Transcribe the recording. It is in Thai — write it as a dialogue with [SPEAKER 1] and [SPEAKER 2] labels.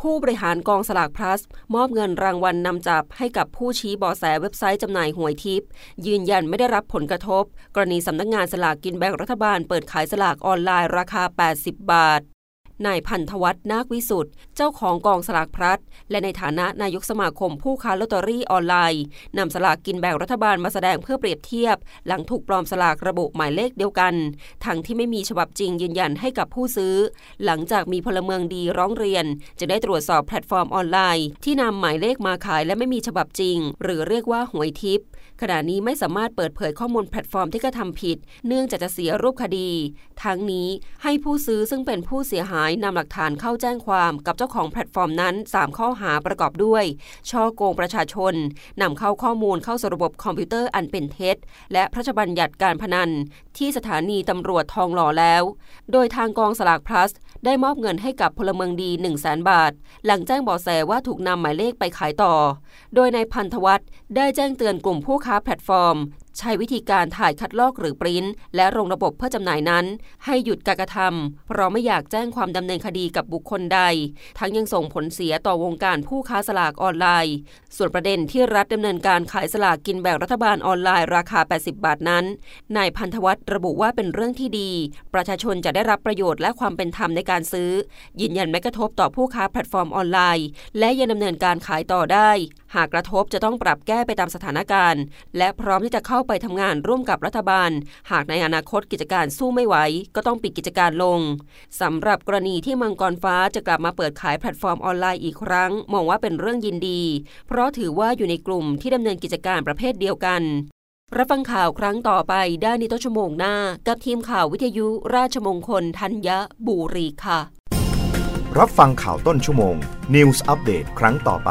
[SPEAKER 1] ผู้บริหารกองสลากพลัส มอบเงินรางวัลนนำจับให้กับผู้ชี้บอแสเว็บไซต์จำหน่ายหวยทิพย์ยืนยันไม่ได้รับผลกระทบ กรณีสำนักงานสลากกินแบ่งรัฐบาลเปิดขายสลากออนไลน์ราคา 80 บาท นายพันธ์ธวัช นาควิสุทธิ์เจ้าของกองสลากพลัสและในฐานะนายกสมาคมผู้ค้าลอตเตอรี่ออนไลน์นำสลากกินแบ่งรัฐบาลมาแสดงเพื่อเปรียบเทียบ หลังถูกปลอมสลากระบุหมายเลขเดียวกัน ทั้งที่ไม่มีฉบับจริงยืนยันให้กับผู้ซื้อ หลังจากมีพลเมืองดีร้องเรียนจึงได้ตรวจสอบแพลตฟอร์มออนไลน์ ที่นำหมายเลขมาขายและไม่มีฉบับจริง หรือเรียกว่าหวยทิพย์ขณะนี้ไม่สามารถเปิดเผยข้อมูลแพลตฟอร์มที่กระทำผิด เนื่องจากจะเสียรูปคดี ทั้งนี้ให้ผู้ซื้อซึ่งเป็นผู้เสียหายนำหลักฐานเข้าแจ้งความกับเจ้าของแพลตฟอร์มนั้น 3 ข้อหาประกอบด้วย ฉ้อโกงประชาชนนำเข้าข้อมูลเข้าสู่ระบบคอมพิวเตอร์อันเป็นเท็จ และพระราชบัญญัติการพนัน ที่สถานีตำรวจทองหล่อแล้ว โดยทางกองสลากพลัส ได้มอบเงินให้กับพลเมืองดี 1 0 0 0 0 บาท หลังแจ้งเบาะแสว่าถูกนำหมายเลขไปขายต่อ โดยในพันธวัฒน์ได้แจ้งเตือนกลุ่มผู้ค้าแพลตฟอร์ม ใช้วิธีการถ่ายคัดลอกหรือปริ้น และลงระบบเพื่อจำหน่ายนั้น ให้หยุดการกระทำเพราะไม่อยากแจ้งความดำเนินคดีกับบุคคลใด ทั้งยังส่งผลเสียต่อวงการผู้ค้าสลากออนไลน์ ส่วนประเด็นที่รัฐดำเนินการขายสลากกินแบ่งรัฐบาลออนไลน์ราคา 80 บาทนั้นนายพันธวัฒน์ระบุว่าเป็นเรื่องที่ดี ประชาชนจะได้รับประโยชน์และความเป็นธรรมในการซื้อ ยืนยันไม่กระทบต่อผู้ค้าแพลตฟอร์มออนไลน์ และยังดำเนินการขายต่อได้ หากกระทบจะต้องปรับแก้ไปตามสถานการณ์ และพร้อมที่จะเข้าไปทำงานร่วมกับรัฐบาล หากในอนาคตกิจการสู้ไม่ไหว ก็ต้องปิดกิจการลงสำหรับกรณีที่มังกรฟ้าจะกลับมาเปิดขายแพลตฟอร์มออนไลน์อีกครั้ง มองว่าเป็นเรื่องยินดี เพราะถือว่าอยู่ในกลุ่มที่ดำเนินกิจการประเภทเดียวกันรับฟังข่าวครั้งต่อไปได้ในต้นชั่วโมงหน้า กับทีมข่าววิทยุราชมงคลธัญบุรีค่ะ
[SPEAKER 2] รับฟังข่าวต้นชั่วโมง News อัปเดตครั้งต่อไป